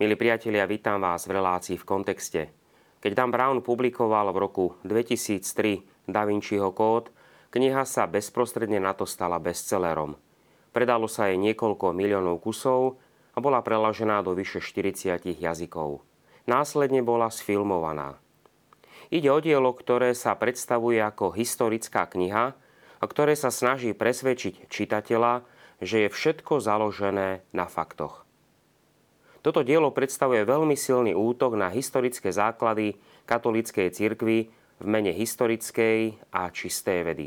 Milí priatelia, vítam vás v relácii v kontexte. Keď Dan Brown publikoval v roku 2003 Da Vinciho kód, kniha sa bezprostredne na to stala bestsellerom. Predalo sa jej niekoľko miliónov kusov a bola preložená do vyše 40 jazykov. Následne bola sfilmovaná. Ide o dielo, ktoré sa predstavuje ako historická kniha a ktoré sa snaží presvedčiť čitateľa, že je všetko založené na faktoch. Toto dielo predstavuje veľmi silný útok na historické základy katolíckej cirkvi v mene historickej a čistej vedy.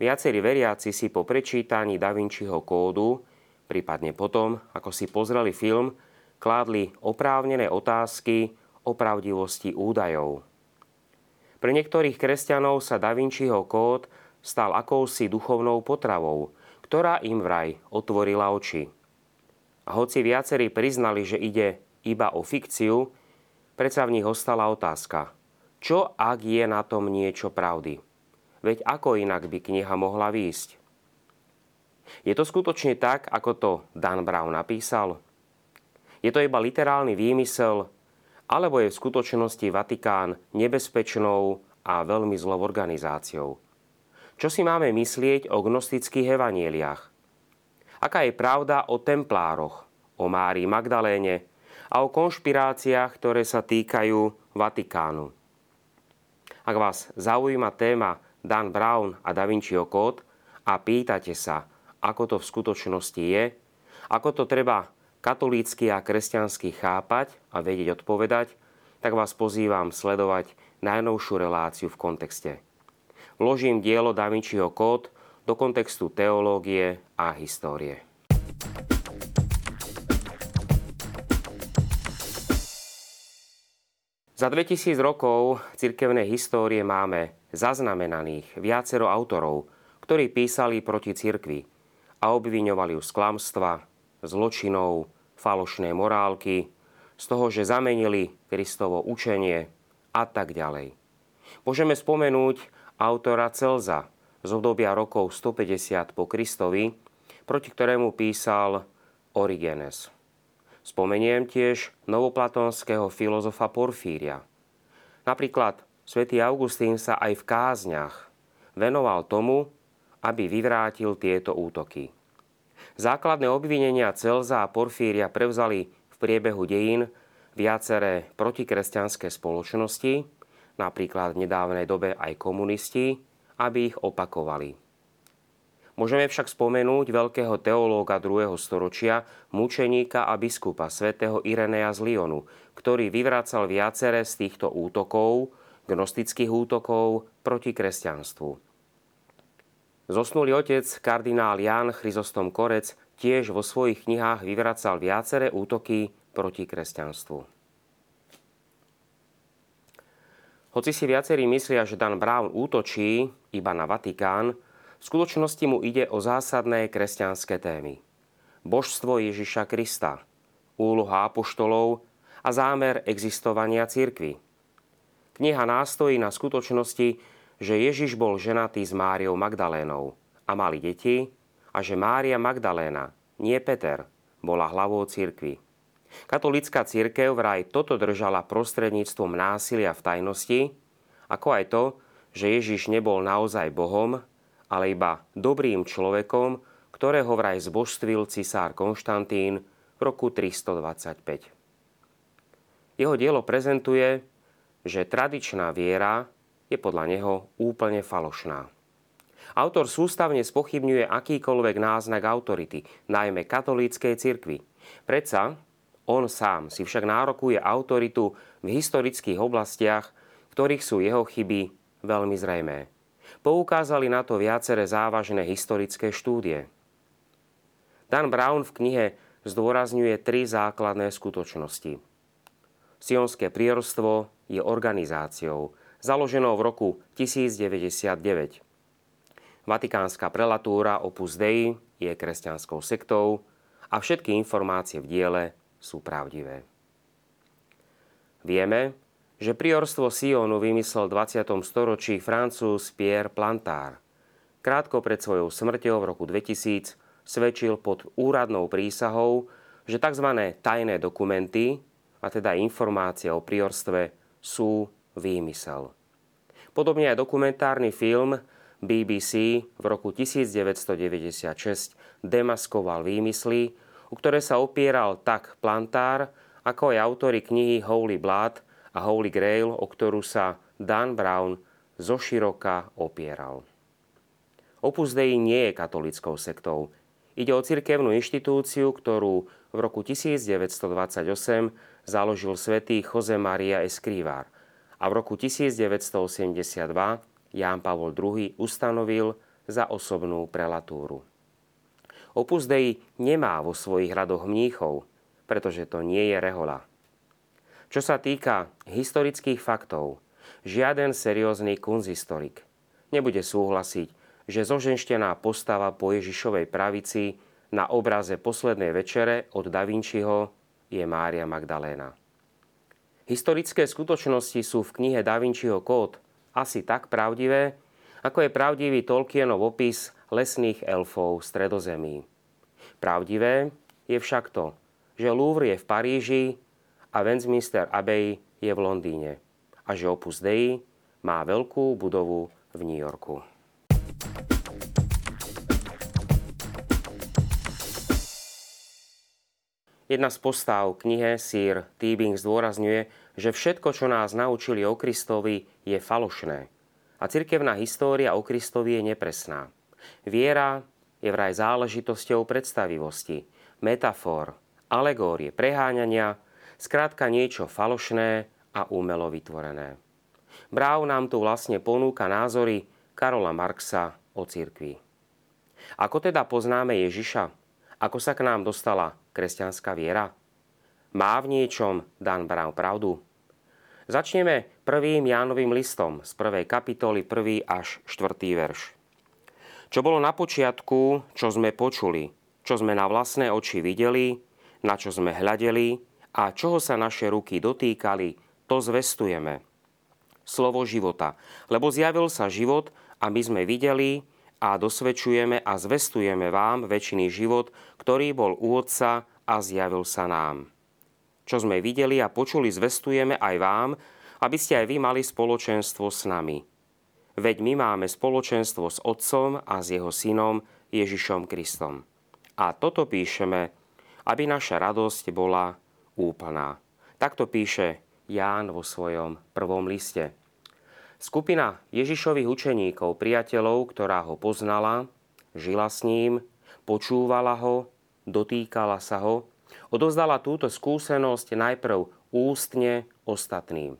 Viacerí veriaci si po prečítaní Da Vinciho kódu, prípadne potom, ako si pozreli film, kládli oprávnené otázky o pravdivosti údajov. Pre niektorých kresťanov sa Da Vinciho kód stal akousi duchovnou potravou, ktorá im vraj otvorila oči. A hoci viacerí priznali, že ide iba o fikciu, predsa v nich ostala otázka. Čo ak je na tom niečo pravdy? Veď ako inak by kniha mohla výjsť? Je to skutočne tak, ako to Dan Brown napísal? Je to iba literálny výmysel, alebo je v skutočnosti Vatikán nebezpečnou a veľmi zlou organizáciou? Čo si máme myslieť o gnostických evanieliách? Aká je pravda o templároch, o Márii Magdaléne a o konšpiráciách, ktoré sa týkajú Vatikánu. Ak vás zaujíma téma Dan Brown a Da Vinciho kód a pýtate sa, ako to v skutočnosti je, ako to treba katolícky a kresťansky chápať a vedieť odpovedať, tak vás pozývam sledovať najnovšiu reláciu v kontexte. Vložím dielo Da Vinciho kód do kontextu teológie a histórie. Za 2000 rokov cirkevnej histórie máme zaznamenaných viacero autorov, ktorí písali proti cirkvi a obviňovali ju z klamstva, zločinov, falošné morálky, z toho, že zamenili Kristovo učenie a tak ďalej. Môžeme spomenúť autora Celza, z obdobia rokov 150 po Kristovi, proti ktorému písal Origenes. Spomeniem tiež novoplatonského filozofa Porfíria. Napríklad svätý Augustín sa aj v kázniach venoval tomu, aby vyvrátil tieto útoky. Základné obvinenia Celza a Porfíria prevzali v priebehu dejín viaceré protikresťanské spoločnosti, napríklad v nedávnej dobe aj komunisti, aby ich opakovali. Môžeme však spomenúť veľkého teológa 2. storočia, mučeníka a biskupa svätého Irenea z Lyonu, ktorý vyvracal viacere z týchto útokov, gnostických útokov proti kresťanstvu. Zosnulý otec kardinál Jan Chryzostom Korec tiež vo svojich knihách vyvracal viaceré útoky proti kresťanstvu. Hoci si viacerí myslia, že Dan Brown útočí iba na Vatikán, v skutočnosti mu ide o zásadné kresťanské témy. Božstvo Ježiša Krista, úloha apoštolov a zámer existovania cirkvy. Kniha nástojí na skutočnosti, že Ježiš bol ženatý s Máriou Magdalénou a mali deti a že Mária Magdaléna, nie Peter, bola hlavou cirkvy. Katolická církev vraj toto držala prostredníctvom násilia v tajnosti, ako aj to, že Ježiš nebol naozaj Bohom, ale iba dobrým človekom, ktorého vraj zbožstvil cisár Konštantín v roku 325. Jeho dielo prezentuje, že tradičná viera je podľa neho úplne falošná. Autor sústavne spochybňuje akýkoľvek náznak autority, najmä katolíckej cirkvi. Predsa on sám si však nárokuje autoritu v historických oblastiach, ktorých sú jeho chyby veľmi zrejmé. Poukázali na to viaceré závažné historické štúdie. Dan Brown v knihe zdôrazňuje tri základné skutočnosti. Sionské priorstvo je organizáciou, založenou v roku 1099. Vatikánska prelatúra Opus Dei je kresťanskou sektou a všetky informácie v diele sú pravdivé. Vieme, že priorstvo Sionu vymyslel v 20. storočí francúz Pierre Plantard. Krátko pred svojou smrťou v roku 2000 svedčil pod úradnou prísahou, že tzv. tajné dokumenty, a teda informácie o priorstve, sú výmysel. Podobne aj dokumentárny film BBC v roku 1996 demaskoval výmysly, u ktoré sa opieral tak plantár, ako aj autory knihy Holy Blood a Holy Grail, o ktorú sa Dan Brown zoširoka opieral. Opus Dei nie je katolickou sektou. Ide o cirkevnú inštitúciu, ktorú v roku 1928 založil svätý Jose Maria Escrivár a v roku 1982 Ján Pavol II ustanovil za osobnú prelatúru. Opus Dei nemá vo svojich radoch mníchov, pretože to nie je rehola. Čo sa týka historických faktov, žiaden seriózny kunzistorik nebude súhlasiť, že zoženštená postava po Ježišovej pravici na obraze Poslednej večere od Da Vinciho je Mária Magdaléna. Historické skutočnosti sú v knihe Da Vinciho kód asi tak pravdivé, ako je pravdivý Tolkienov opis lesných elfov stredozemí. Pravdivé je však to, že Louvre je v Paríži a Westminster Abbey je v Londýne a že Opus Dei má veľkú budovu v New Yorku. Jedna z postav v knihe Sir Teabing zdôrazňuje, že všetko, čo nás naučili o Kristovi, je falošné. A cirkevná história o Kristovi je nepresná. Viera je vraj záležitosťou predstavivosti, metafor, alegórie, preháňania, skrátka niečo falošné a umelo vytvorené. Bráv nám tu vlastne ponúka názory Karola Marxa o cirkvi. Ako teda poznáme Ježiša? Ako sa k nám dostala kresťanská viera? Má v niečom Dan Brown pravdu? Začneme prvým Jánovým listom z prvej kapitoly, prvý až štvrtý verš. Čo bolo na počiatku, čo sme počuli, čo sme na vlastné oči videli, na čo sme hľadeli a čoho sa naše ruky dotýkali, to zvestujeme. Slovo života. Lebo zjavil sa život a my sme videli a dosvedčujeme a zvestujeme vám väčšiný život, ktorý bol u Otca a zjavil sa nám. Čo sme videli a počuli, zvestujeme aj vám, aby ste aj vy mali spoločenstvo s nami. Veď my máme spoločenstvo s Otcom a s Jeho Synom Ježišom Kristom. A toto píšeme, aby naša radosť bola úplná. Takto píše Ján vo svojom prvom liste. Skupina Ježišových učeníkov, priateľov, ktorá ho poznala, žila s ním, počúvala ho, dotýkala sa ho, odozdala túto skúsenosť najprv ústne ostatným.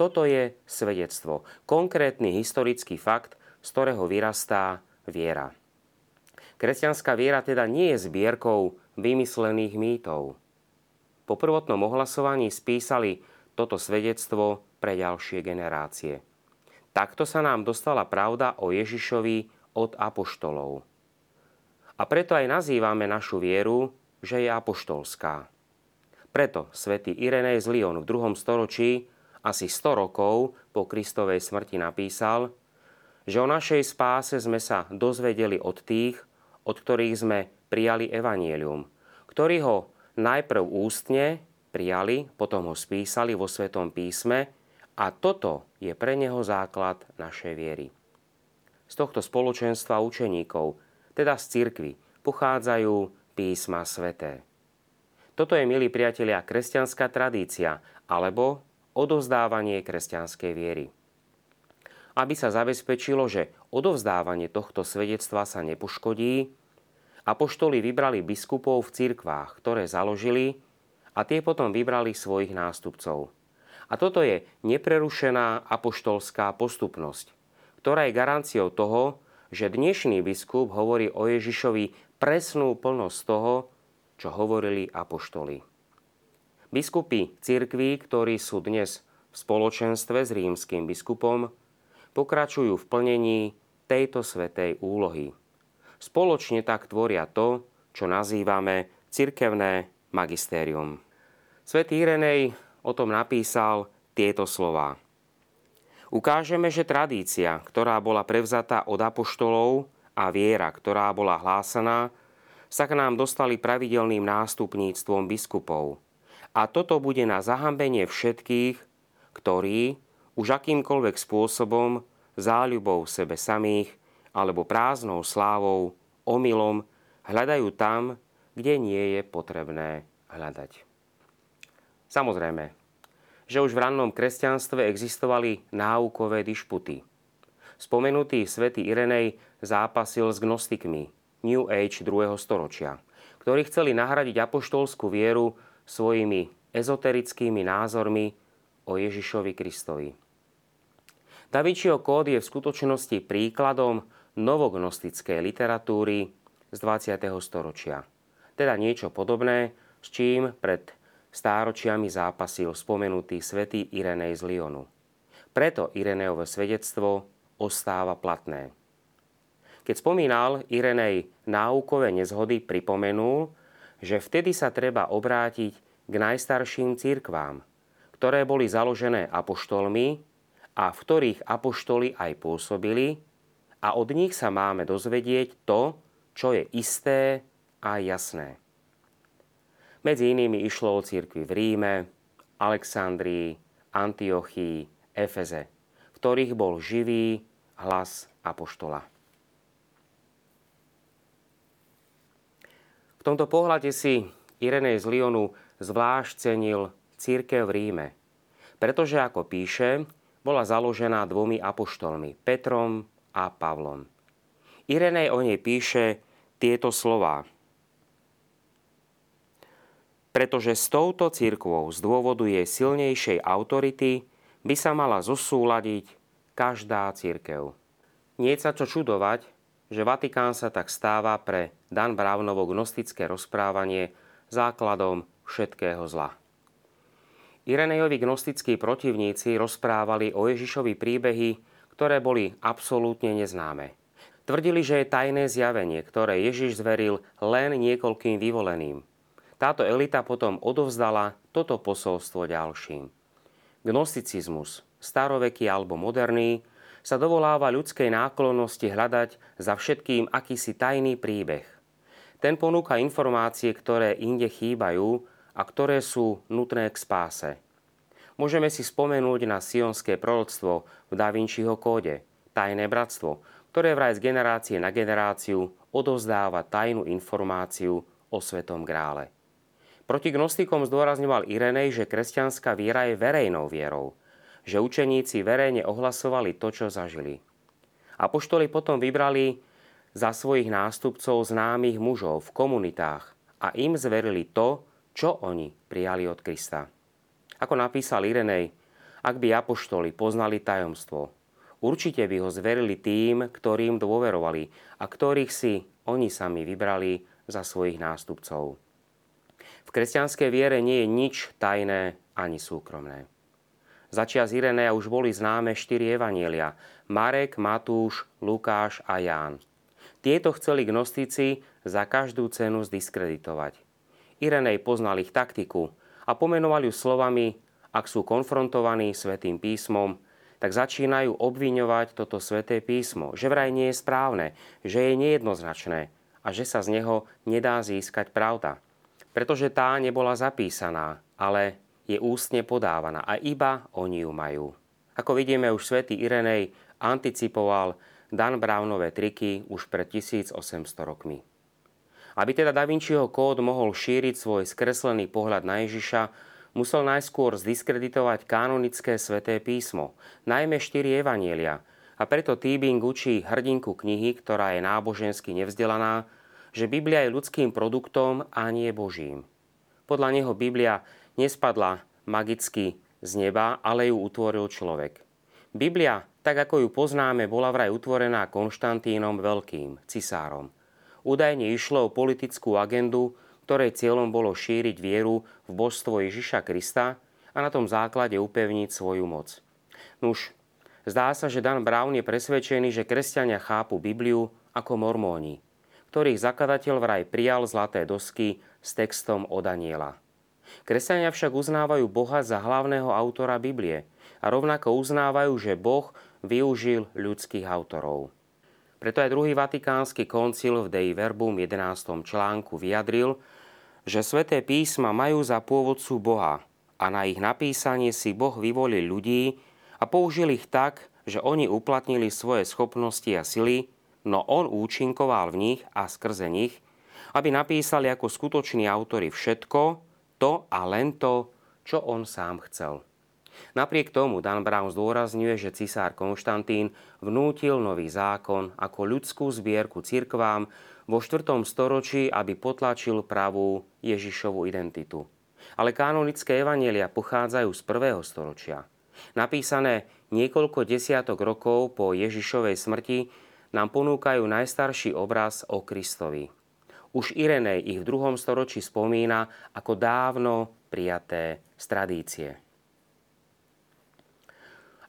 Toto je svedectvo, konkrétny historický fakt, z ktorého vyrastá viera. Kresťanská viera teda nie je zbierkou vymyslených mýtov. Po prvotnom ohlasovaní spísali toto svedectvo pre ďalšie generácie – Takto sa nám dostala pravda o Ježišovi od apoštolov. A preto aj nazývame našu vieru, že je apoštolská. Preto svätý Irenej z Lyon v 2. storočí, asi 100 rokov po Kristovej smrti napísal, že o našej spáse sme sa dozvedeli od tých, od ktorých sme prijali evanielium, ktorí ho najprv ústne prijali, potom ho spísali vo Svetom písme a toto je pre neho základ našej viery. Z tohto spoločenstva učeníkov, teda z cirkvy, pochádzajú písma sveté. Toto je, milí priatelia, kresťanská tradícia alebo odovzdávanie kresťanskej viery. Aby sa zabezpečilo, že odovzdávanie tohto svedectva sa nepoškodí, apoštoli vybrali biskupov v cirkvách, ktoré založili a tie potom vybrali svojich nástupcov – a toto je neprerušená apoštolská postupnosť, ktorá je garanciou toho, že dnešný biskup hovorí o Ježišovi presnú plnosť toho, čo hovorili apoštoli. Biskupy cirkví, ktorí sú dnes v spoločenstve s rímským biskupom, pokračujú v plnení tejto svetej úlohy. Spoločne tak tvoria to, čo nazývame cirkevné magistérium. Svetý Irenej o tom napísal tieto slová. Ukážeme, že tradícia, ktorá bola prevzatá od apoštolov a viera, ktorá bola hlásaná, sa k nám dostali pravidelným nástupníctvom biskupov. A toto bude na zahambenie všetkých, ktorí už akýmkoľvek spôsobom, záľubou sebe samých alebo prázdnou slávou, omylom, hľadajú tam, kde nie je potrebné hľadať. Samozrejme, že už v rannom kresťanstve existovali náukové dišputy. Spomenutý svätý Irenej zápasil s gnostikmi New Age 2. storočia, ktorí chceli nahradiť apoštolskú vieru svojimi ezoterickými názormi o Ježišovi Kristovi. Davičio kód je v skutočnosti príkladom novognostickej literatúry z 20. storočia. Teda niečo podobné, s čím pred stáročiami zápasil spomenutý svätý Irenej z Lyonu. Preto Ireneové svedectvo ostáva platné. Keď spomínal Irenej náukové nezhody, pripomenul, že vtedy sa treba obrátiť k najstarším církvám, ktoré boli založené apoštolmi a v ktorých apoštoli aj pôsobili a od nich sa máme dozvedieť to, čo je isté a jasné. Medzi inými išlo o církvy v Ríme, Alexandrii, Antiochii, Efeze, v ktorých bol živý hlas apoštola. Tomto pohľade si Irenej z Lyonu zvlášť cenil církev v Ríme, pretože ako píše, bola založená dvomi apoštolmi, Petrom a Pavlom. Irenej o nej píše tieto slová – pretože s touto cirkvou z dôvodu jej silnejšej autority by sa mala zosúladiť každá cirkev. Nie sa čo čudovať, že Vatikán sa tak stáva pre Dan Brownovo gnostické rozprávanie základom všetkého zla. Irenejovi gnostickí protivníci rozprávali o Ježišovi príbehy, ktoré boli absolútne neznáme. Tvrdili, že je tajné zjavenie, ktoré Ježiš zveril len niekoľkým vyvoleným – táto elita potom odovzdala toto posolstvo ďalším. Gnosticizmus, staroveký alebo moderný, sa dovoláva ľudskej náklonnosti hľadať za všetkým akýsi tajný príbeh. Ten ponúka informácie, ktoré inde chýbajú a ktoré sú nutné k spáse. Môžeme si spomenúť na sionské proroctvo v Da Vinciho kóde, tajné bratstvo, ktoré vraj z generácie na generáciu odovzdáva tajnú informáciu o Svetom grále. Proti gnostikom zdôrazňoval Irenej, že kresťanská viera je verejnou vierou, že učeníci verejne ohlasovali to, čo zažili. Apoštoli potom vybrali za svojich nástupcov známych mužov v komunitách a im zverili to, čo oni prijali od Krista. Ako napísal Irenej, ak by apoštoli poznali tajomstvo, určite by ho zverili tým, ktorým dôverovali a ktorých si oni sami vybrali za svojich nástupcov. V kresťanskej viere nie je nič tajné ani súkromné. Začias Irenea už boli známe štyri evanielia. Marek, Matúš, Lukáš a Ján. Tieto chceli gnostici za každú cenu zdiskreditovať. Irenej poznal ich taktiku a pomenoval ju slovami, ak sú konfrontovaní svetým písmom, tak začínajú obviňovať toto sveté písmo, že vraj nie je správne, že je nejednoznačné a že sa z neho nedá získať pravda pretože tá nebola zapísaná, ale je ústne podávaná a iba oni ju majú. Ako vidíme, už svätý Irenej anticipoval Dan Brownové triky už pred 1800 rokmi. Aby teda Da Vinciho kód mohol šíriť svoj skreslený pohľad na Ježiša, musel najskôr zdiskreditovať kanonické sveté písmo, najmä štyri evanielia, a preto Týbing učí hrdinku knihy, ktorá je nábožensky nevzdelaná, že Biblia je ľudským produktom a nie Božím. Podľa neho Biblia nespadla magicky z neba, ale ju utvoril človek. Biblia, tak ako ju poznáme, bola vraj utvorená Konštantínom Veľkým, cisárom. Údajne išlo o politickú agendu, ktorej cieľom bolo šíriť vieru v božstvo Ježiša Krista a na tom základe upevniť svoju moc. Nuž, zdá sa, že Dan Brown je presvedčený, že kresťania chápu Bibliu ako mormóni, ktorých zakladateľ vraj prijal zlaté dosky s textom od Daniela. Kresťania však uznávajú Boha za hlavného autora Biblie a rovnako uznávajú, že Boh využil ľudských autorov. Preto aj druhý vatikánsky koncil v Dei Verbum 11. článku vyjadril, že sveté písma majú za pôvodcu Boha a na ich napísanie si Boh vyvolil ľudí a použil ich tak, že oni uplatnili svoje schopnosti a sily, no on účinkoval v nich a skrze nich, aby napísali ako skutoční autory všetko, to a len to, čo on sám chcel. Napriek tomu Dan Brown zdôrazňuje, že cisár Konštantín vnútil nový zákon ako ľudskú zbierku cirkvám vo 4. storočí, aby potlačil pravú Ježišovu identitu. Ale kanonické evanielia pochádzajú z 1. storočia. Napísané niekoľko desiatok rokov po Ježišovej smrti nám ponúkajú najstarší obraz o Kristovi. Už Irenej ich v druhom storočí spomína ako dávno prijaté z tradície.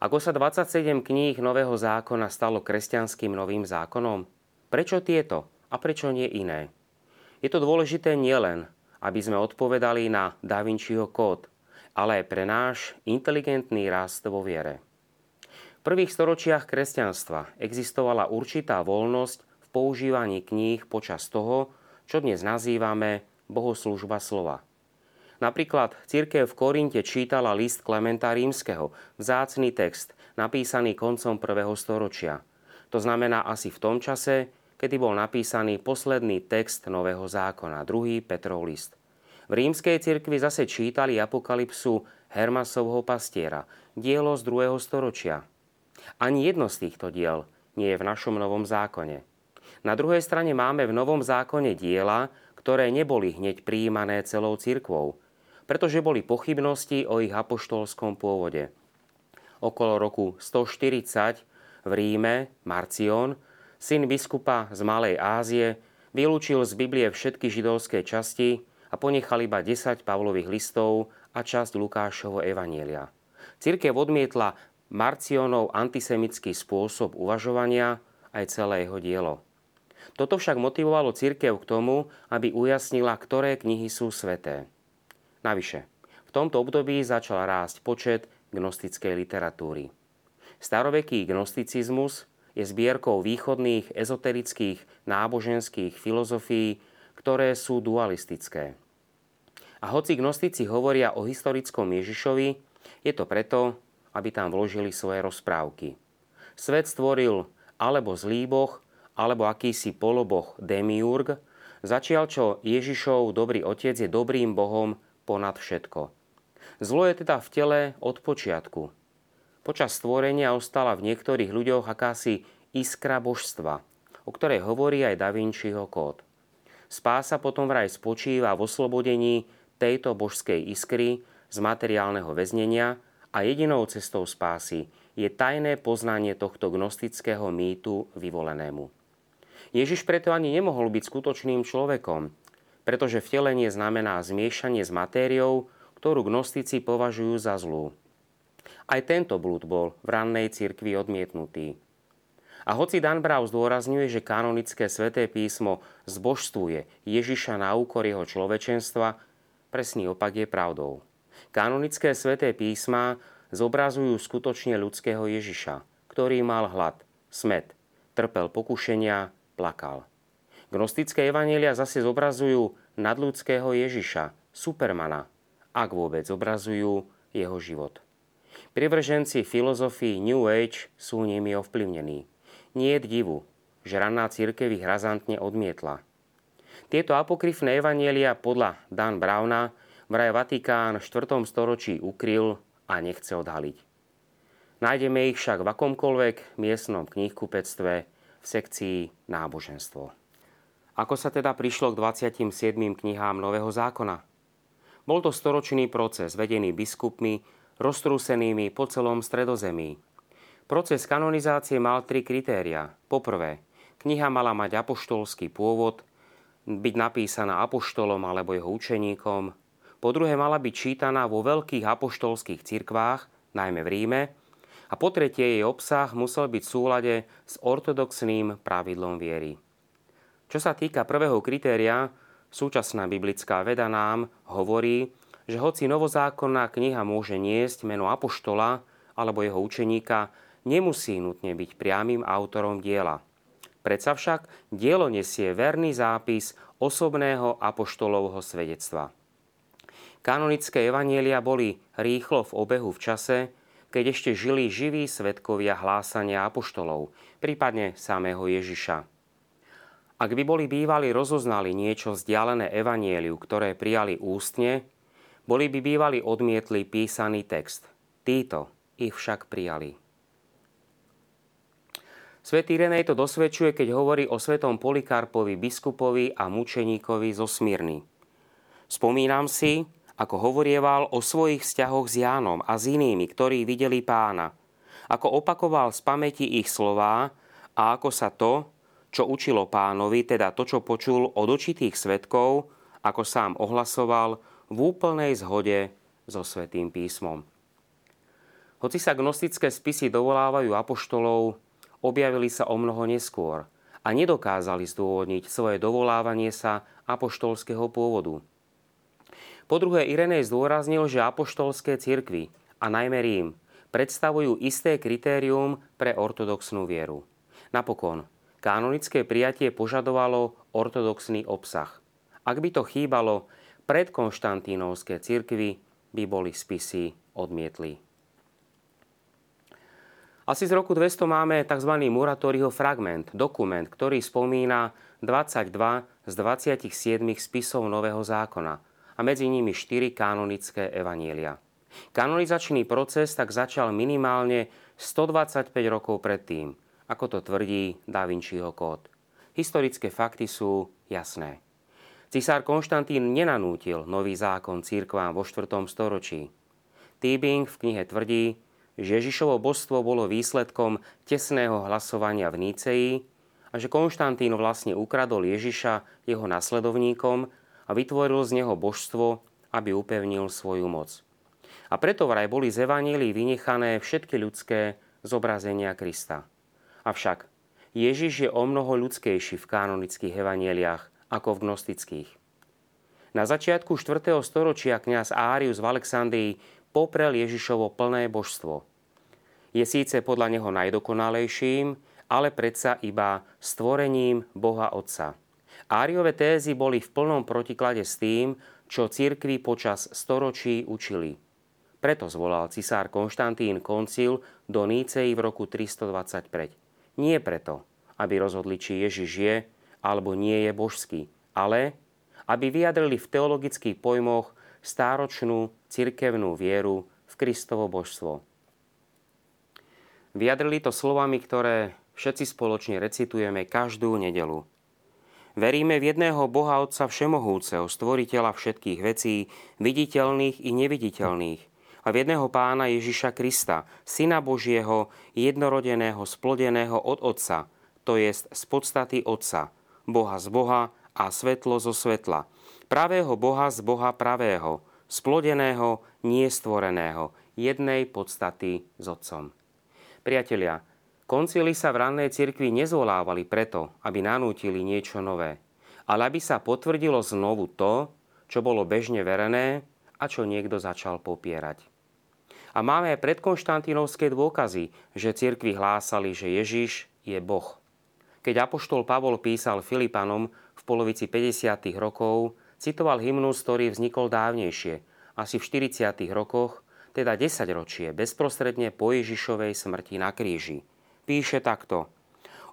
Ako sa 27 kníh Nového zákona stalo kresťanským novým zákonom? Prečo tieto a prečo nie iné? Je to dôležité nielen, aby sme odpovedali na Da Vinciho kód, ale aj pre náš inteligentný rast vo viere. V prvých storočiach kresťanstva existovala určitá voľnosť v používaní kníh počas toho, čo dnes nazývame bohoslužba slova. Napríklad církev v Korinte čítala list Klementa Rímskeho, vzácný text, napísaný koncom prvého storočia. To znamená asi v tom čase, kedy bol napísaný posledný text Nového zákona, druhý Petrov list. V rímskej cirkvi zase čítali apokalypsu Hermasovho pastiera, dielo z druhého storočia. Ani jedno z týchto diel nie je v našom Novom zákone. Na druhej strane máme v Novom zákone diela, ktoré neboli hneď prijímané celou cirkvou, pretože boli pochybnosti o ich apoštolskom pôvode. Okolo roku 140 v Ríme Marcion, syn biskupa z Malej Ázie, vylúčil z Biblie všetky židovské časti a ponechal iba 10 Pavlových listov a časť Lukášovho evanielia. Cirkev odmietla Marcionov antisemický spôsob uvažovania aj celé jeho dielo. Toto však motivovalo cirkev k tomu, aby ujasnila, ktoré knihy sú sveté. Navyše, v tomto období začal rásť počet gnostickej literatúry. Staroveký gnosticizmus je zbierkou východných ezoterických náboženských filozofií, ktoré sú dualistické. A hoci gnostici hovoria o historickom Ježišovi, je to preto, aby tam vložili svoje rozprávky. Svet stvoril alebo zlý boh, alebo akýsi poloboh demiurg, začial čo Ježišov dobrý otec je dobrým bohom ponad všetko. Zlo je teda v tele od počiatku. Počas stvorenia ostala v niektorých ľuďoch akási iskra božstva, o ktorej hovorí aj Da Vinciho kód. Spása potom vraj spočíva v oslobodení tejto božskej iskry z materiálneho väznenia a jedinou cestou spásy je tajné poznanie tohto gnostického mýtu vyvolenému. Ježiš preto ani nemohol byť skutočným človekom, pretože vtelenie znamená zmiešanie s matériou, ktorú gnostici považujú za zlú. Aj tento blúd bol v rannej cirkvi odmietnutý. A hoci Dan Brau zdôrazňuje, že kanonické sväté písmo zbožstvuje Ježiša na úkor jeho človečenstva, presný opak je pravdou. Kanonické sväté písma zobrazujú skutočne ľudského Ježiša, ktorý mal hlad, smet, trpel pokušenia, plakal. Gnostické evanielia zase zobrazujú nadľudského Ježiša, Supermana, ak vôbec zobrazujú jeho život. Privrženci filozofii New Age sú nimi ovplyvnení. Nie je divu, že ranná církev ich razantne odmietla. Tieto apokryfné evanielia podľa Dan Browna vraj Vatikán v 4. storočí ukryl a nechce odhaliť. Nájdeme ich však v akomkoľvek miestnom knihkupectve v sekcii náboženstvo. Ako sa teda prišlo k 27. knihám Nového zákona? Bol to storočný proces vedený biskupmi, roztrúsenými po celom stredozemí. Proces kanonizácie mal tri kritéria. Poprvé, kniha mala mať apoštolský pôvod, byť napísaná apoštolom alebo jeho učeníkom. Po druhé, mala byť čítaná vo veľkých apoštolských cirkvách, najmä v Ríme, a po tretie jej obsah musel byť v súlade s ortodoxným pravidlom viery. Čo sa týka prvého kritéria, súčasná biblická veda nám hovorí, že hoci novozákonná kniha môže niesť meno apoštola alebo jeho učeníka, nemusí nutne byť priamým autorom diela. Predsa však dielo nesie verný zápis osobného apoštolovho svedectva. Kanonické evanielia boli rýchlo v obehu v čase, keď ešte žili živí svetkovia hlásania apoštolov, prípadne samého Ježiša. Ak by boli bývali rozoznali niečo vzdialené evanieliu, ktoré prijali ústne, boli by bývali odmietli písaný text. Títo ich však prijali. Svetý Renej to dosvedčuje, keď hovorí o svetom Polikarpovi, biskupovi a mučeníkovi zo Smírny. Spomínam si, ako hovorieval o svojich vzťahoch s Jánom a s inými, ktorí videli pána. Ako opakoval z pamäti ich slová a ako sa to, čo učilo pánovi, teda to, čo počul od očitých svetkov, ako sám ohlasoval, v úplnej zhode so Svetým písmom. Hoci sa gnostické spisy dovolávajú apoštolov, objavili sa o mnoho neskôr a nedokázali zdôvodniť svoje dovolávanie sa apoštolského pôvodu – po druhé, Irenej zdôraznil, že apoštolské cirkvy, a najmä Rím, predstavujú isté kritérium pre ortodoxnú vieru. Napokon, kanonické prijatie požadovalo ortodoxný obsah. Ak by to chýbalo, predkonštantínovské cirkvy by boli spisy odmietli. Asi z roku 200 máme tzv. Muratoriho fragment, dokument, ktorý spomína 22 z 27 spisov Nového zákona – a medzi nimi štyri kanonické evanielia. Kanonizačný proces tak začal minimálne 125 rokov predtým, ako to tvrdí Da Vinciho kód. Historické fakty sú jasné. Cisár Konštantín nenanútil nový zákon církvám vo 4. storočí. Týbing v knihe tvrdí, že Ježišovo božstvo bolo výsledkom tesného hlasovania v Níceji a že Konštantín vlastne ukradol Ježiša jeho nasledovníkom a vytvoril z neho božstvo, aby upevnil svoju moc. A preto vraj boli z Evanílii vynechané všetky ľudské zobrazenia Krista. Avšak Ježiš je o mnoho ľudskejší v kanonických evanieliach ako v gnostických. Na začiatku 4. storočia kňaz Árius v Alexandrii poprel Ježišovo plné božstvo. Je síce podľa neho najdokonalejším, ale predsa iba stvorením Boha Otca. Áriové tézy boli v plnom protiklade s tým, čo cirkvi počas storočí učili. Preto zvolal cisár Konštantín koncil do Nícei v roku 325. Nie preto, aby rozhodli, či Ježiš je alebo nie je božský, ale aby vyjadrili v teologických pojmoch stáročnú cirkevnú vieru v Kristovo božstvo. Vyjadrili to slovami, ktoré všetci spoločne recitujeme každú nedelu. Veríme v jedného Boha Otca Všemohúceho, stvoriteľa všetkých vecí, viditeľných i neviditeľných, a v jedného pána Ježiša Krista, Syna Božieho, jednorodeného, splodeného od Otca, to jest z podstaty Otca, Boha z Boha a svetlo zo svetla, pravého Boha z Boha pravého, splodeného, nie stvoreného, jednej podstaty s Otcom. Priatelia, Koncily sa v rannej cirkvi nezvolávali preto, aby nanútili niečo nové, ale aby sa potvrdilo znovu to, čo bolo bežne verené a čo niekto začal popierať. A máme aj predkonštantínovské dôkazy, že cirkvi hlásali, že Ježiš je Boh. Keď apoštol Pavol písal Filipanom v polovici 50. rokov, citoval hymnus, ktorý vznikol dávnejšie, asi v 40. rokoch, teda 10 ročie, bezprostredne po Ježišovej smrti na kríži píše takto.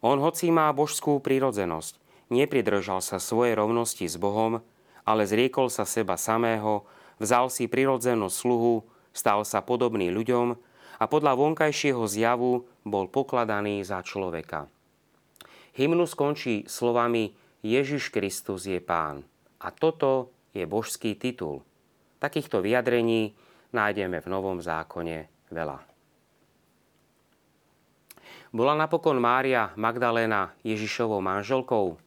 On hoci má božskú prírodzenosť, nepridržal sa svojej rovnosti s Bohom, ale zriekol sa seba samého, vzal si prirodzenú sluhu, stal sa podobný ľuďom a podľa vonkajšieho zjavu bol pokladaný za človeka. Hymnus skončí slovami Ježiš Kristus je pán. A toto je božský titul. Takýchto vyjadrení nájdeme v Novom zákone veľa. Bola napokon Mária Magdaléna Ježišovou manželkou?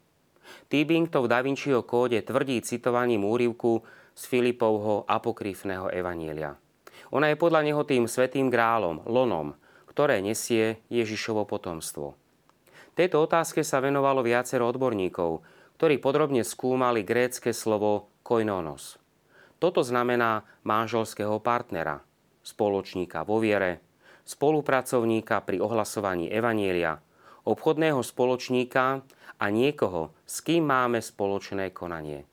Týbing to v Da Vinciho kóde tvrdí citovaním úrivku z Filipovho apokryfného evanielia. Ona je podľa neho tým svetým grálom, lonom, ktoré nesie Ježišovo potomstvo. Tejto otázke sa venovalo viacero odborníkov, ktorí podrobne skúmali grécke slovo koinonos. Toto znamená manželského partnera, spoločníka vo viere, spolupracovníka pri ohlasovaní Evanielia, obchodného spoločníka a niekoho, s kým máme spoločné konanie.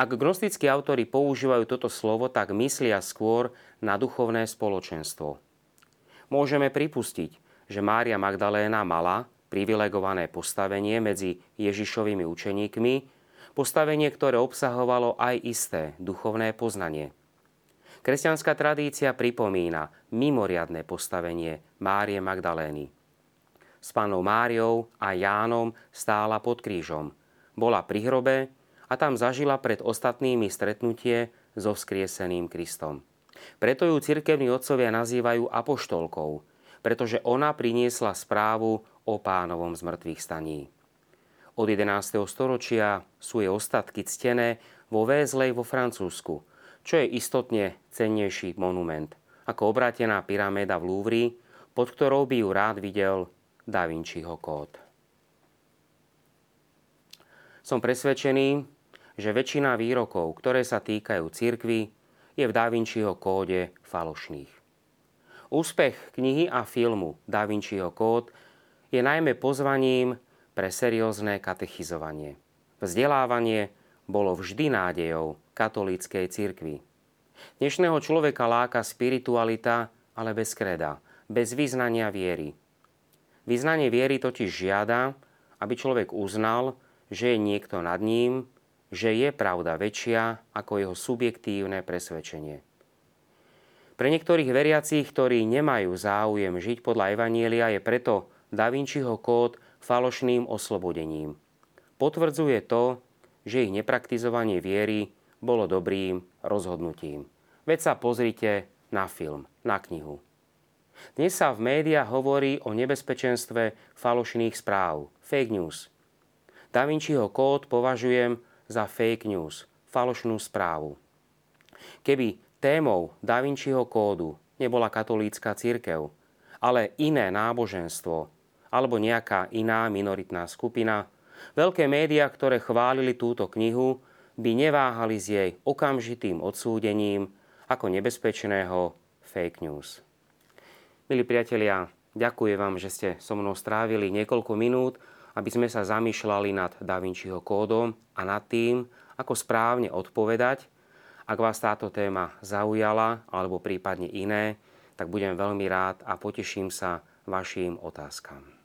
Ak gnostickí autory používajú toto slovo, tak myslia skôr na duchovné spoločenstvo. Môžeme pripustiť, že Mária Magdaléna mala privilegované postavenie medzi Ježišovými učeníkmi, postavenie, ktoré obsahovalo aj isté duchovné poznanie. Kresťanská tradícia pripomína mimoriadné postavenie Márie Magdalény. S pánom Máriou a Jánom stála pod krížom. Bola pri hrobe a tam zažila pred ostatnými stretnutie so vzkrieseným Kristom. Preto ju cirkevní otcovia nazývajú apoštolkou, pretože ona priniesla správu o pánovom zmrtvých staní. Od 11. storočia sú jej ostatky ctené vo Vézlej vo Francúzsku, čo je istotne cennejší monument ako obrátená pyraméda v Louvre, pod ktorou by ju rád videl Da Vinciho kód. Som presvedčený, že väčšina výrokov, ktoré sa týkajú cirkvy, je v Da Vinciho kóde falošných. Úspech knihy a filmu Da Vinciho kód je najmä pozvaním pre seriózne katechizovanie. Vzdelávanie bolo vždy nádejou katolíckej cirkvi. Dnešného človeka láka spiritualita, ale bez kreda, bez vyznania viery. Vyznanie viery totiž žiada, aby človek uznal, že je niekto nad ním, že je pravda väčšia ako jeho subjektívne presvedčenie. Pre niektorých veriacich, ktorí nemajú záujem žiť podľa Evanielia, je preto Da Vinciho kód falošným oslobodením. Potvrdzuje to, že ich nepraktizovanie viery bolo dobrým rozhodnutím. Veď sa pozrite na film, na knihu. Dnes sa v médiách hovorí o nebezpečenstve falošných správ, fake news. Da Vinciho kód považujem za fake news, falošnú správu. Keby témou Da Vinciho kódu nebola katolícka církev, ale iné náboženstvo alebo nejaká iná minoritná skupina, veľké médiá, ktoré chválili túto knihu, by neváhali s jej okamžitým odsúdením ako nebezpečného fake news. Milí priatelia, ďakujem vám, že ste so mnou strávili niekoľko minút aby sme sa zamýšľali nad Da Vinciho kódom a nad tým, ako správne odpovedať. Ak vás táto téma zaujala, alebo prípadne iné, tak budem veľmi rád a poteším sa vašim otázkam.